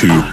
to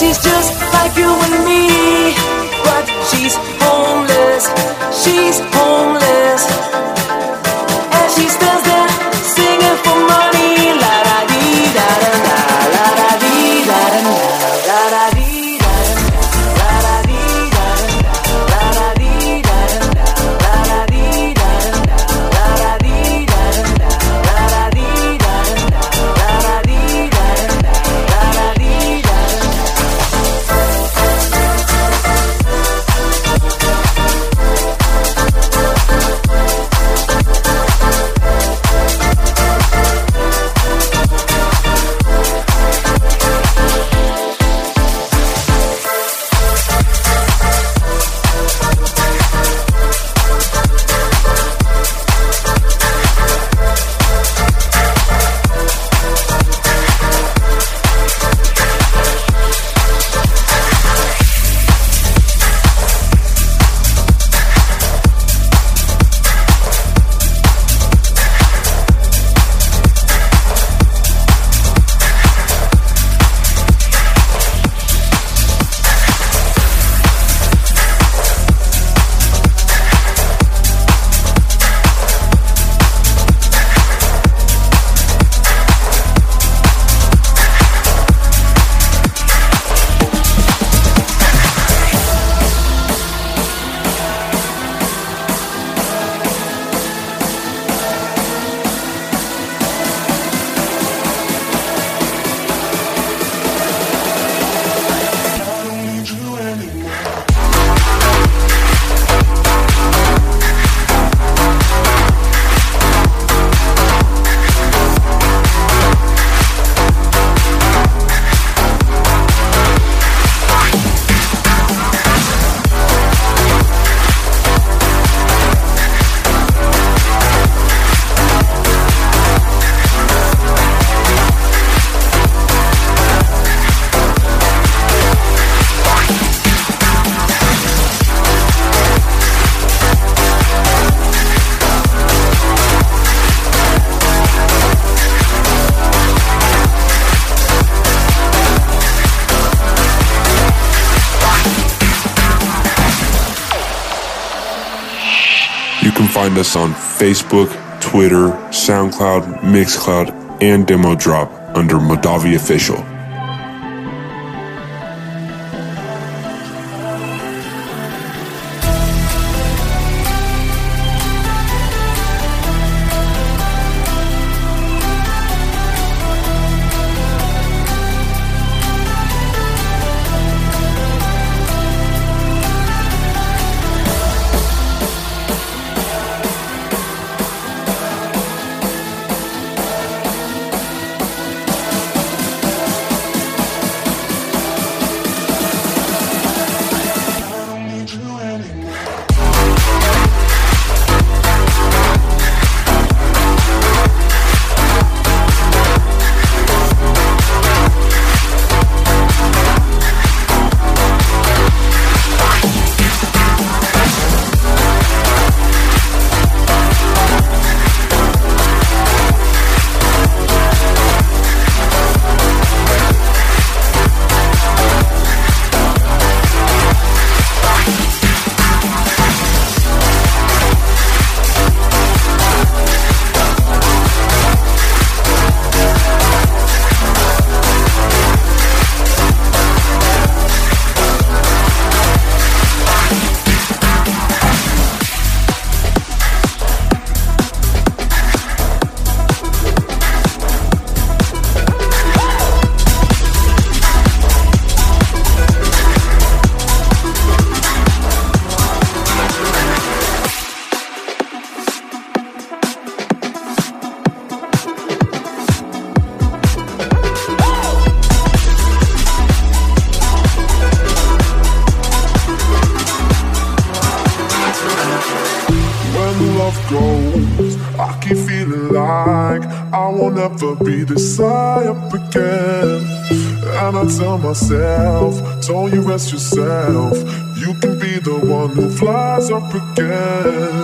He's just us on Facebook, Twitter, SoundCloud, Mixcloud, and Demo Drop under Madavi Official. myself. Told you rest yourself. You can be the one who flies up again.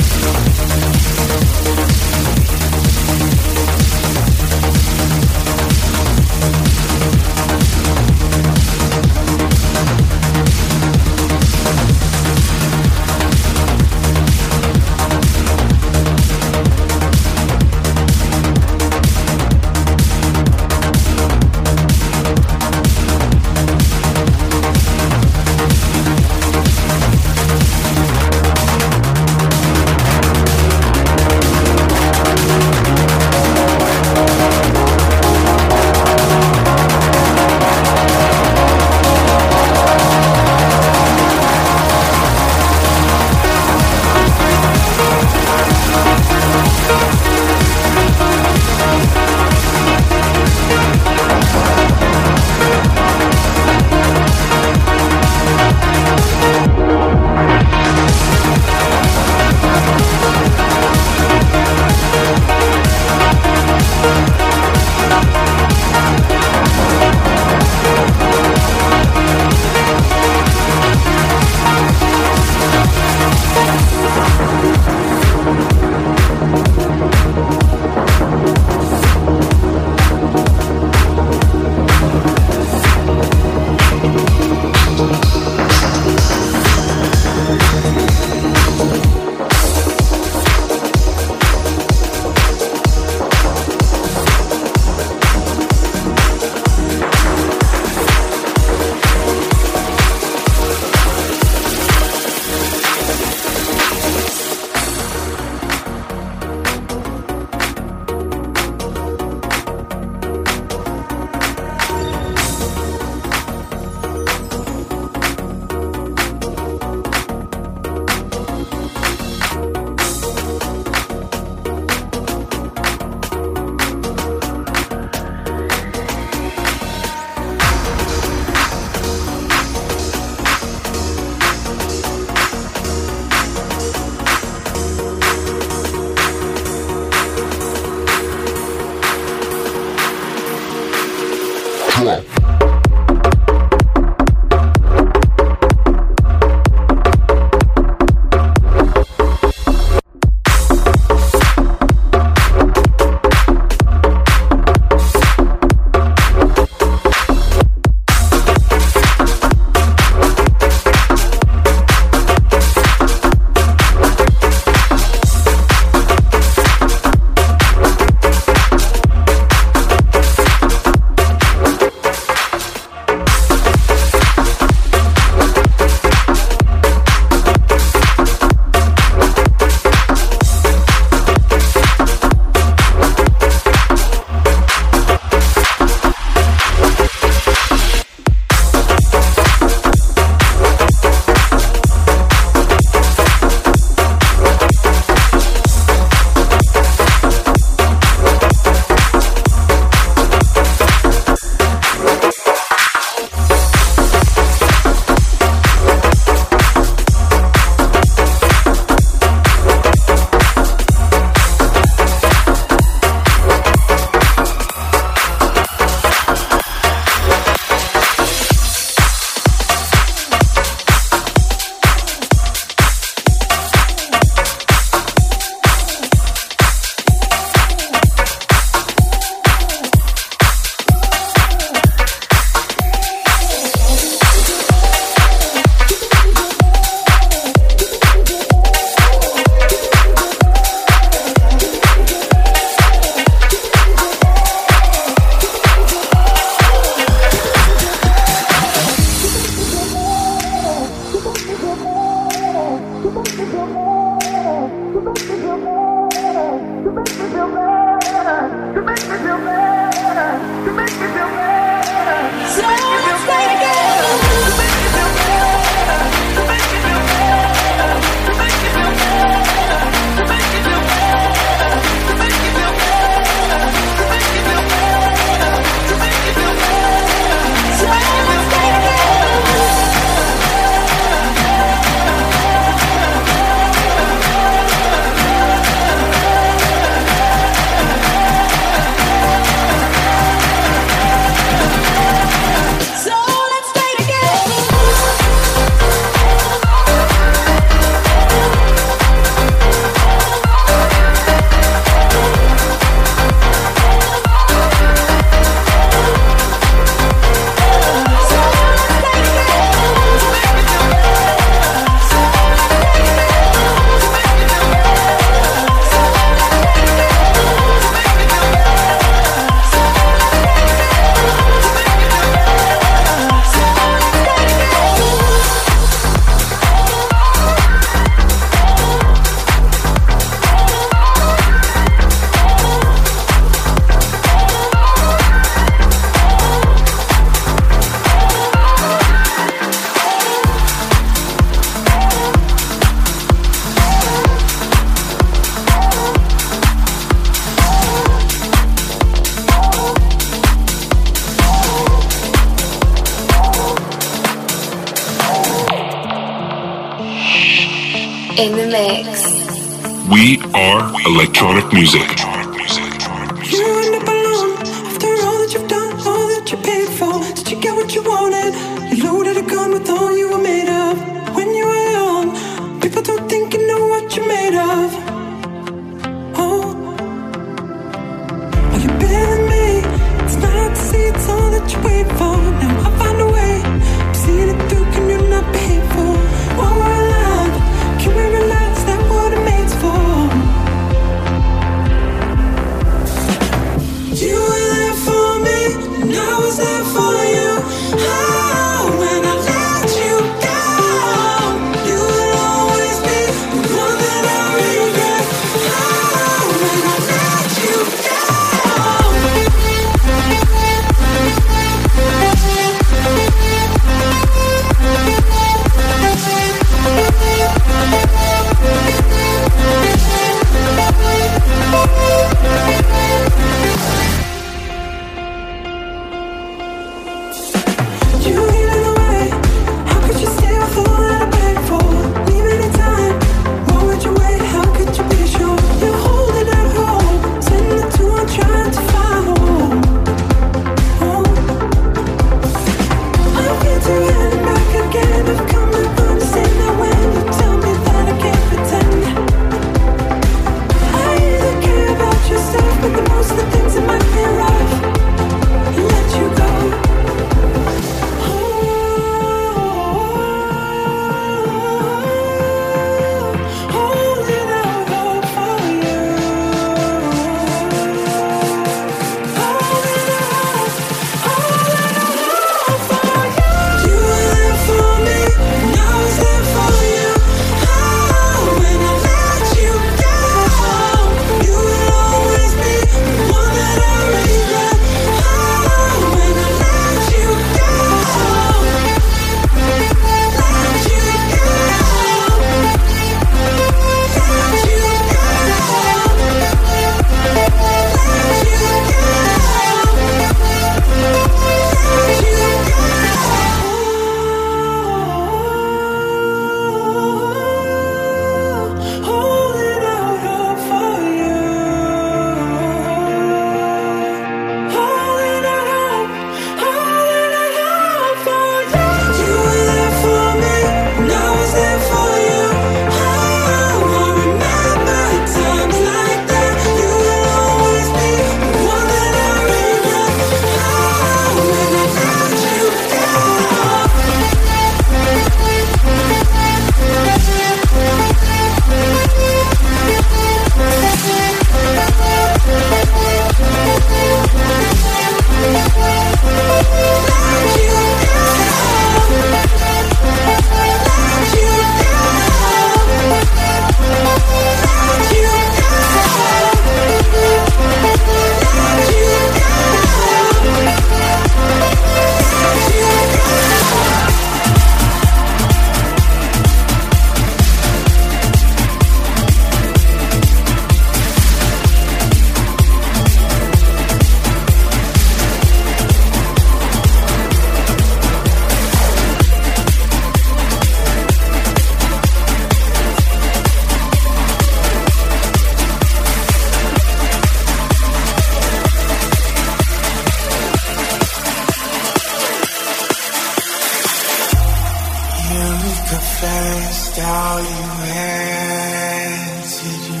All you had to do.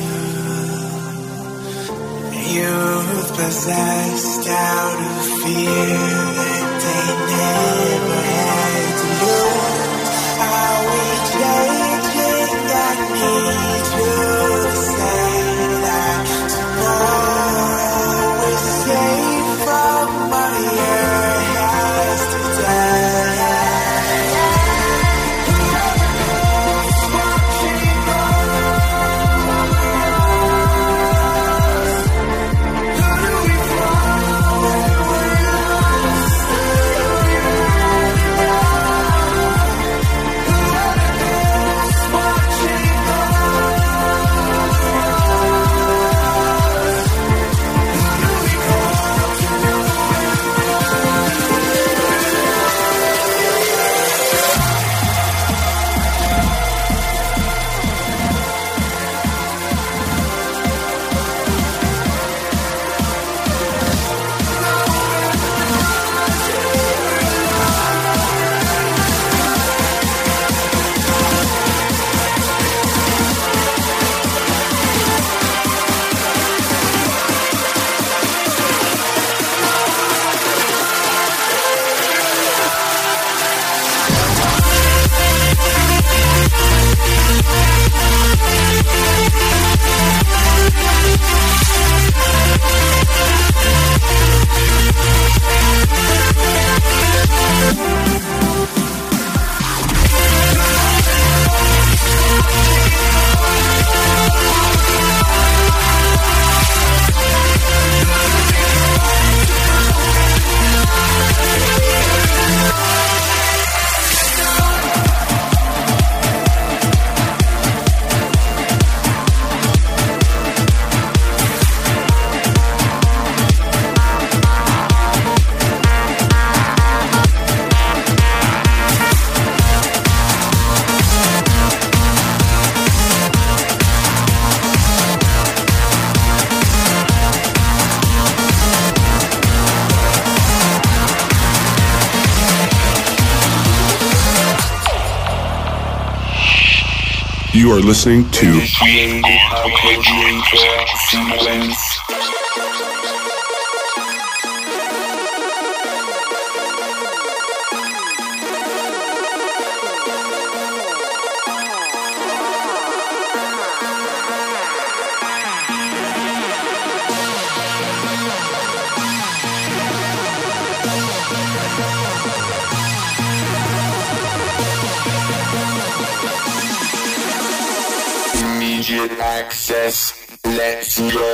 Possessed out of fear that they are listening to access. Let's go.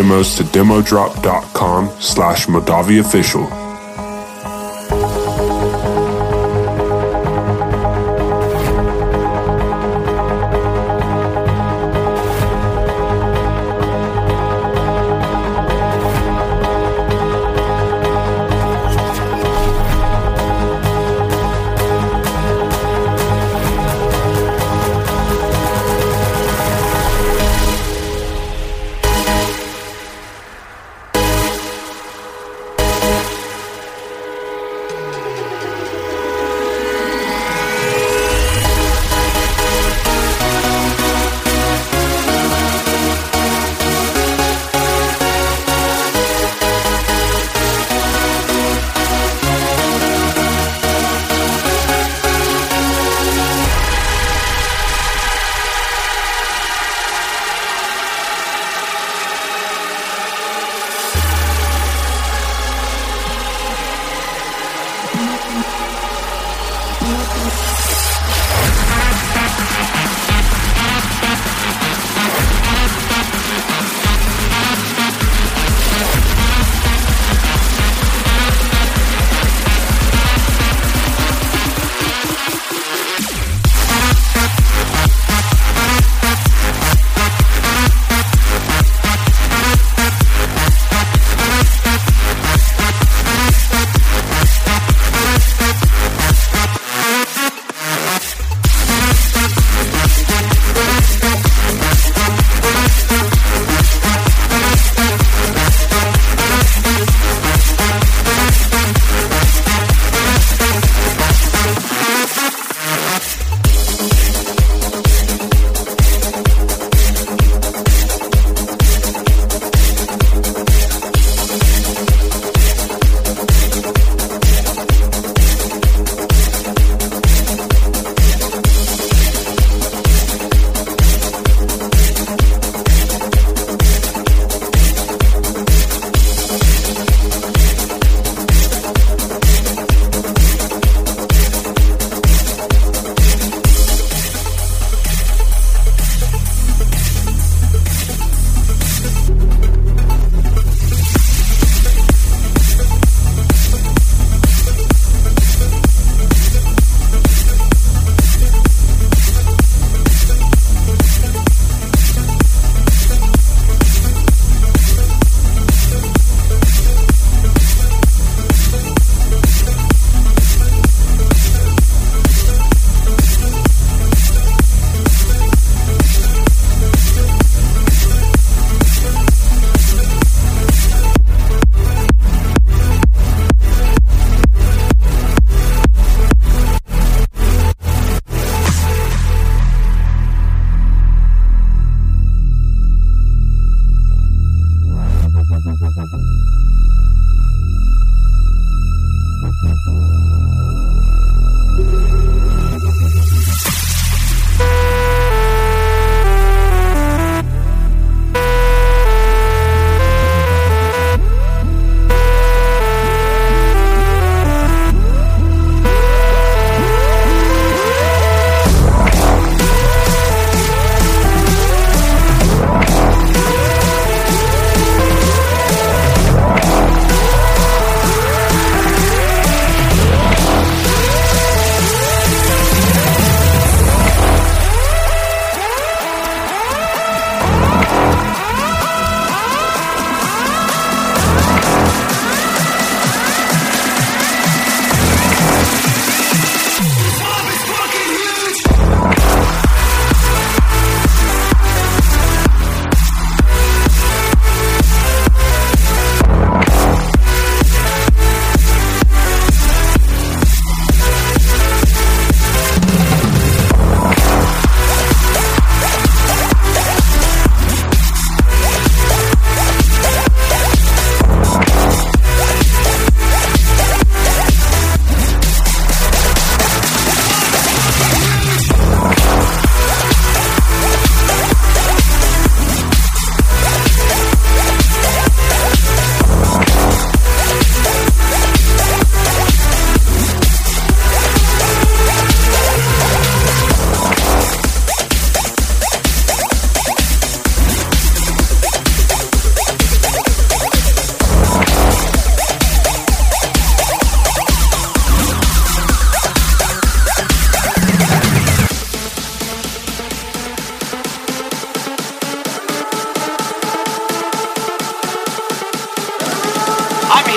Demos to demodrop.com slash Modavi official.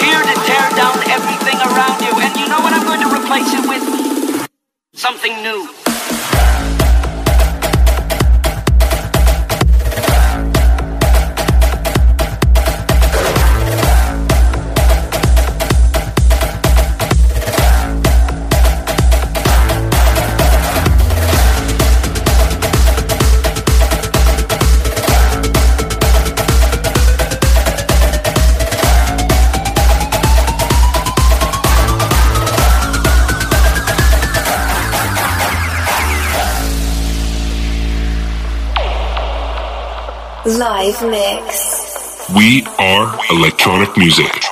here to tear down everything around you. And you know what I'm going to replace it with? Something new. Live mix. We are electronic music.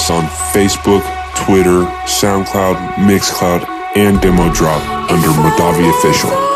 us on Facebook, Twitter, SoundCloud, Mixcloud, and Demo Drop under Madavi Official.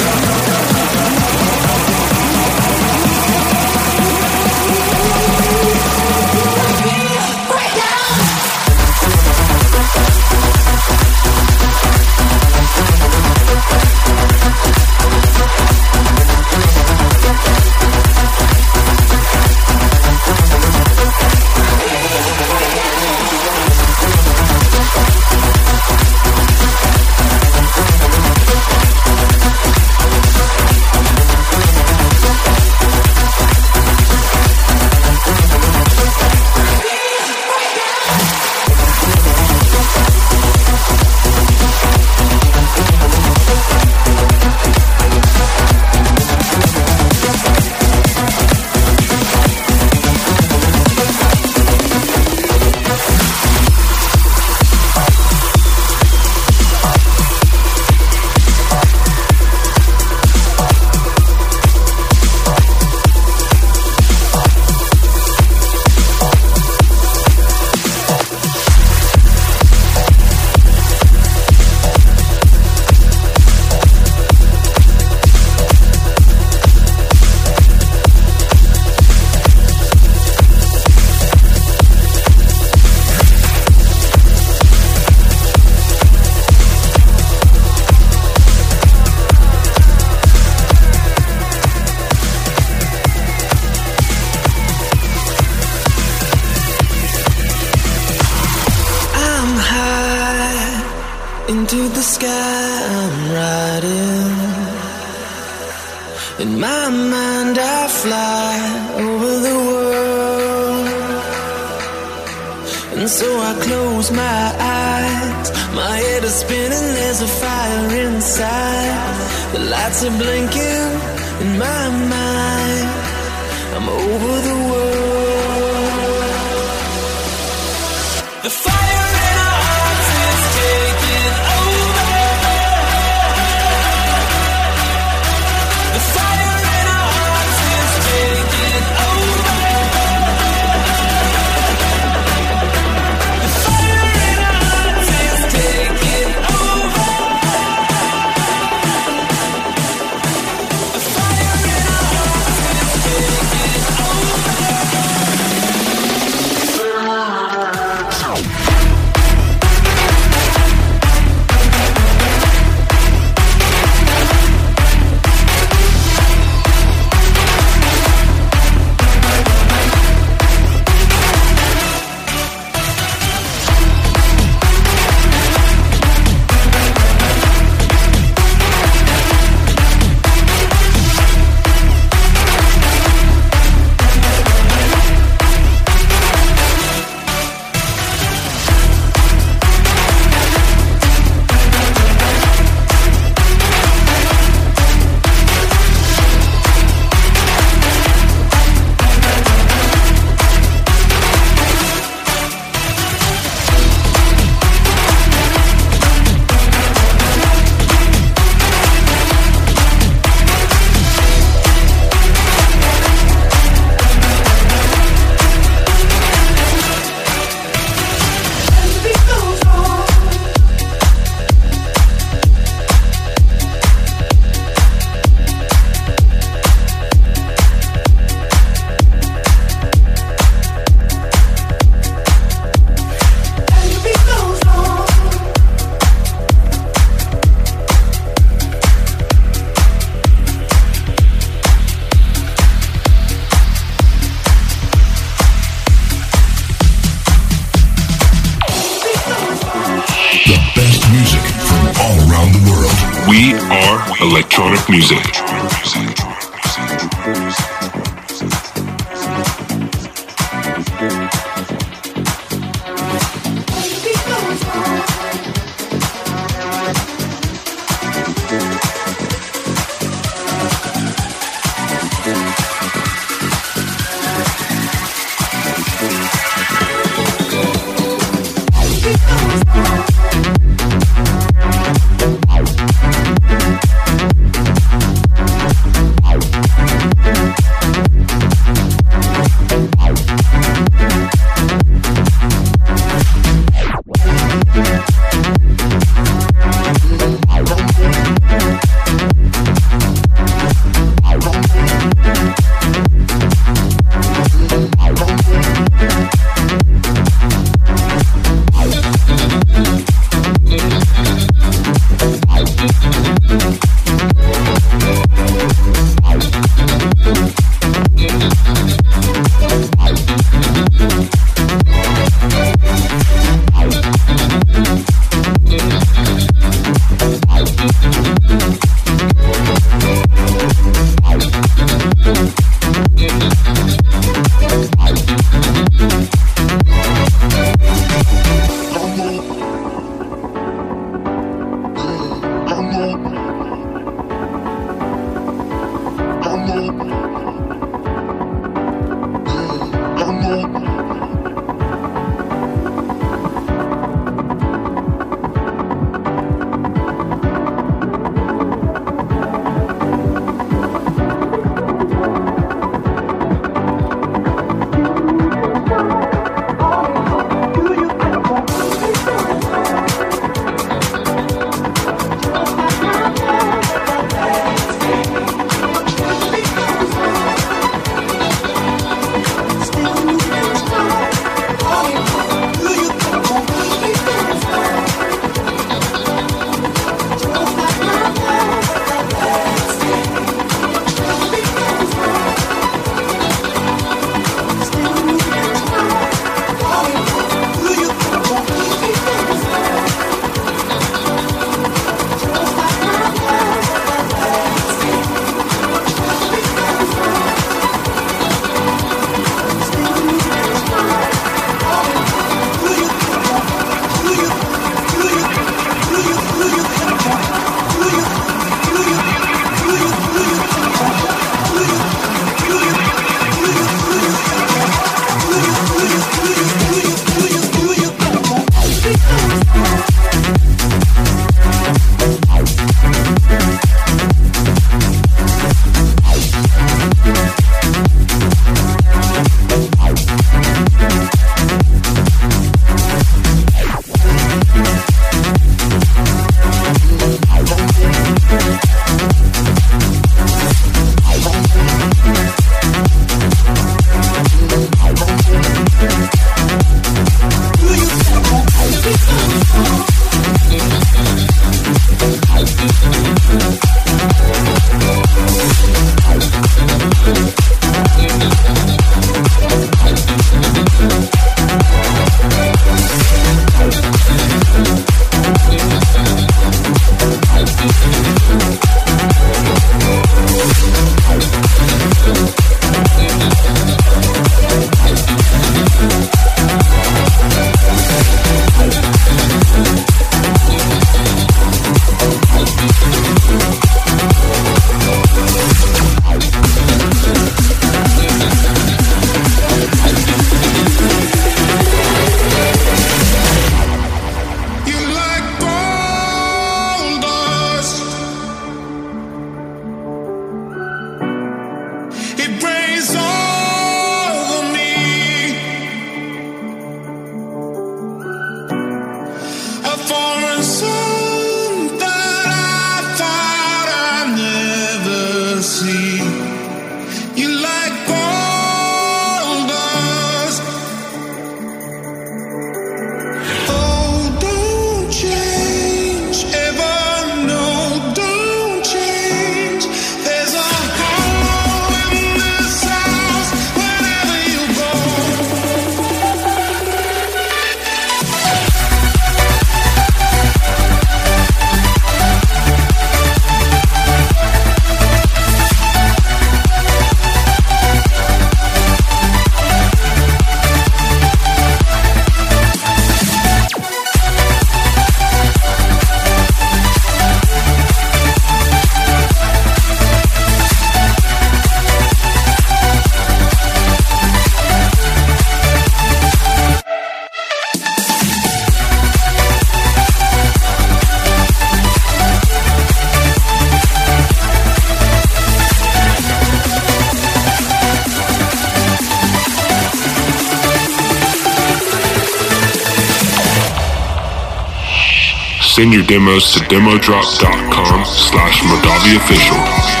Your demos to demodrop.com slash Modavi official.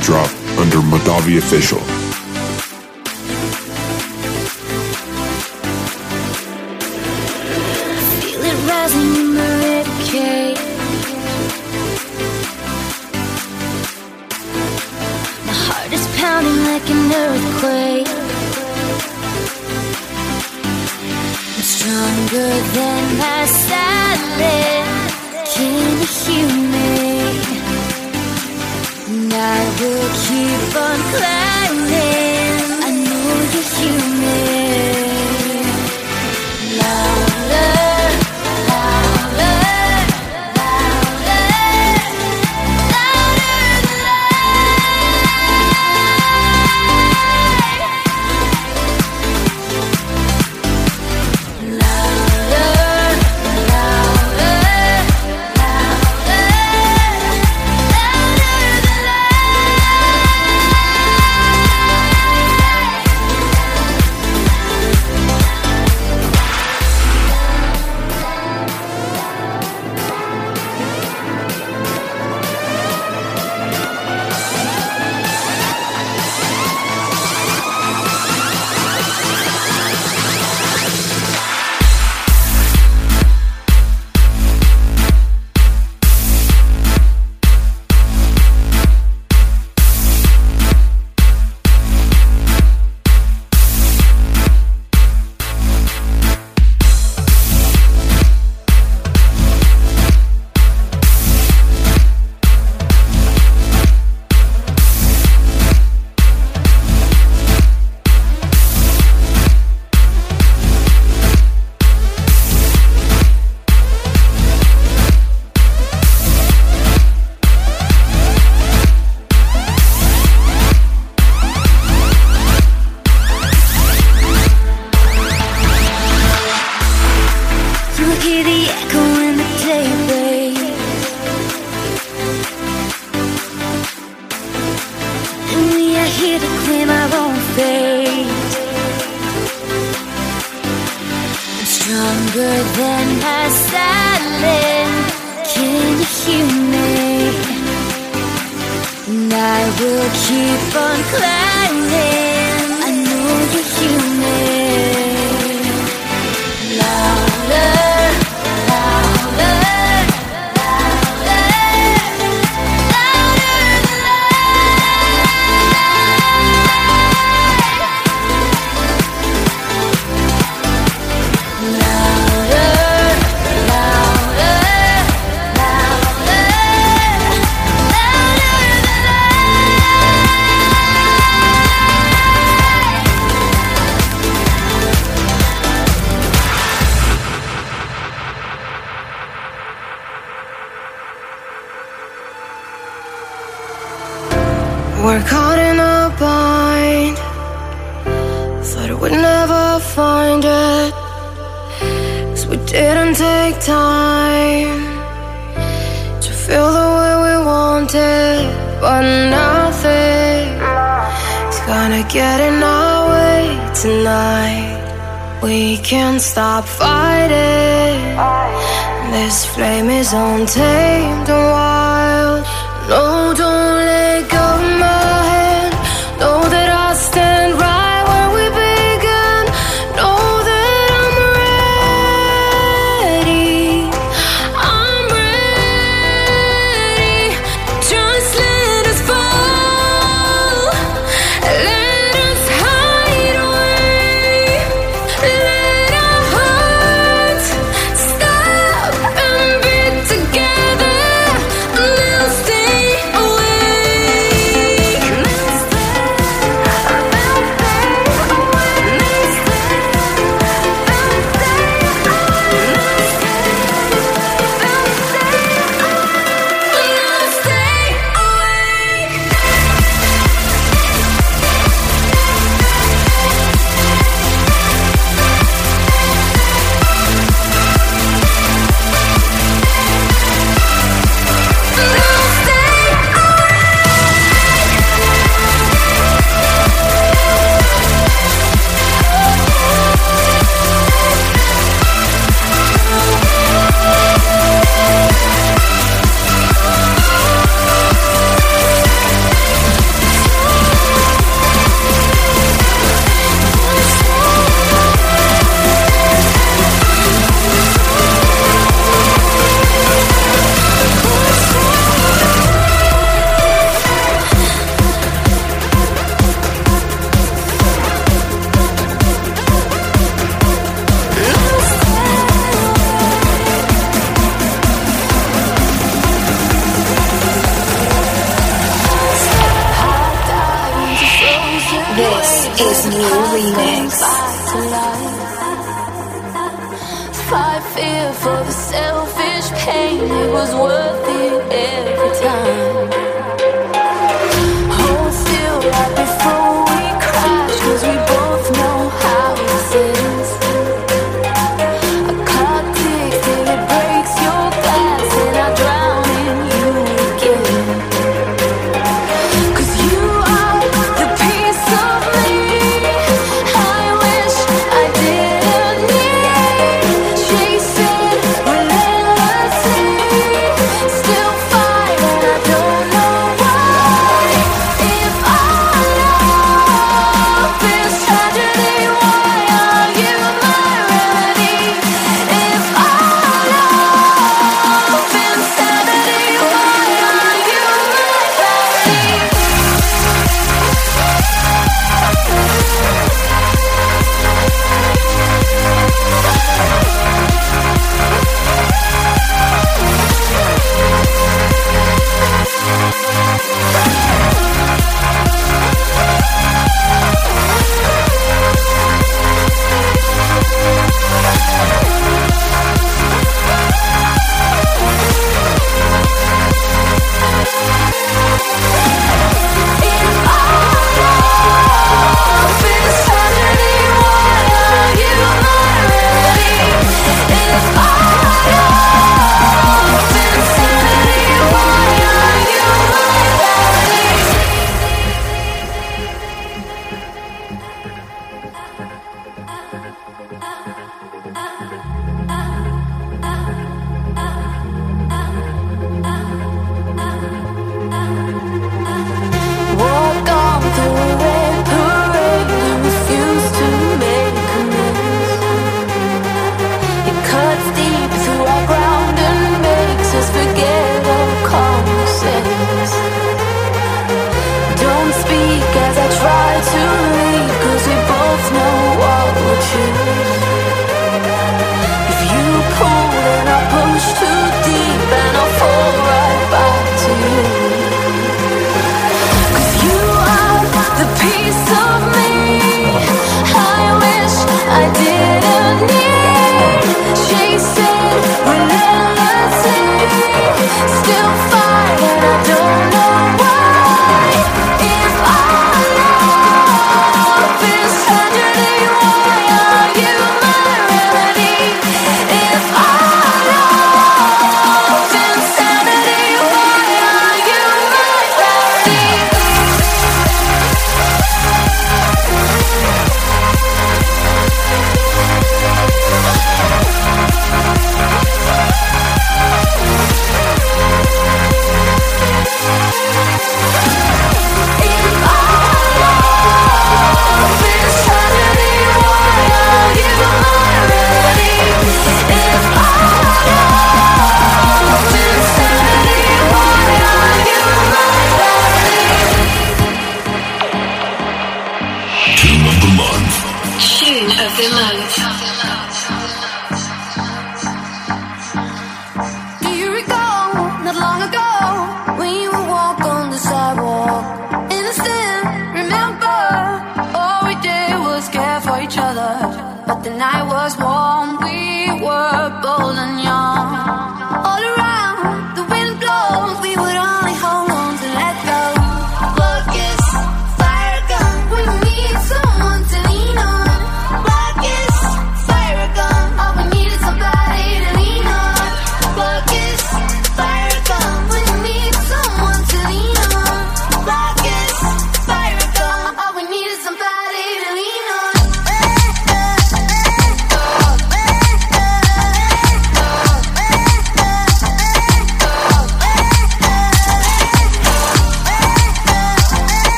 Drop under Madavi Official.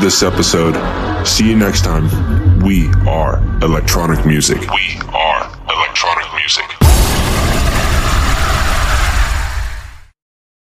this episode. See you next time. We are electronic music. We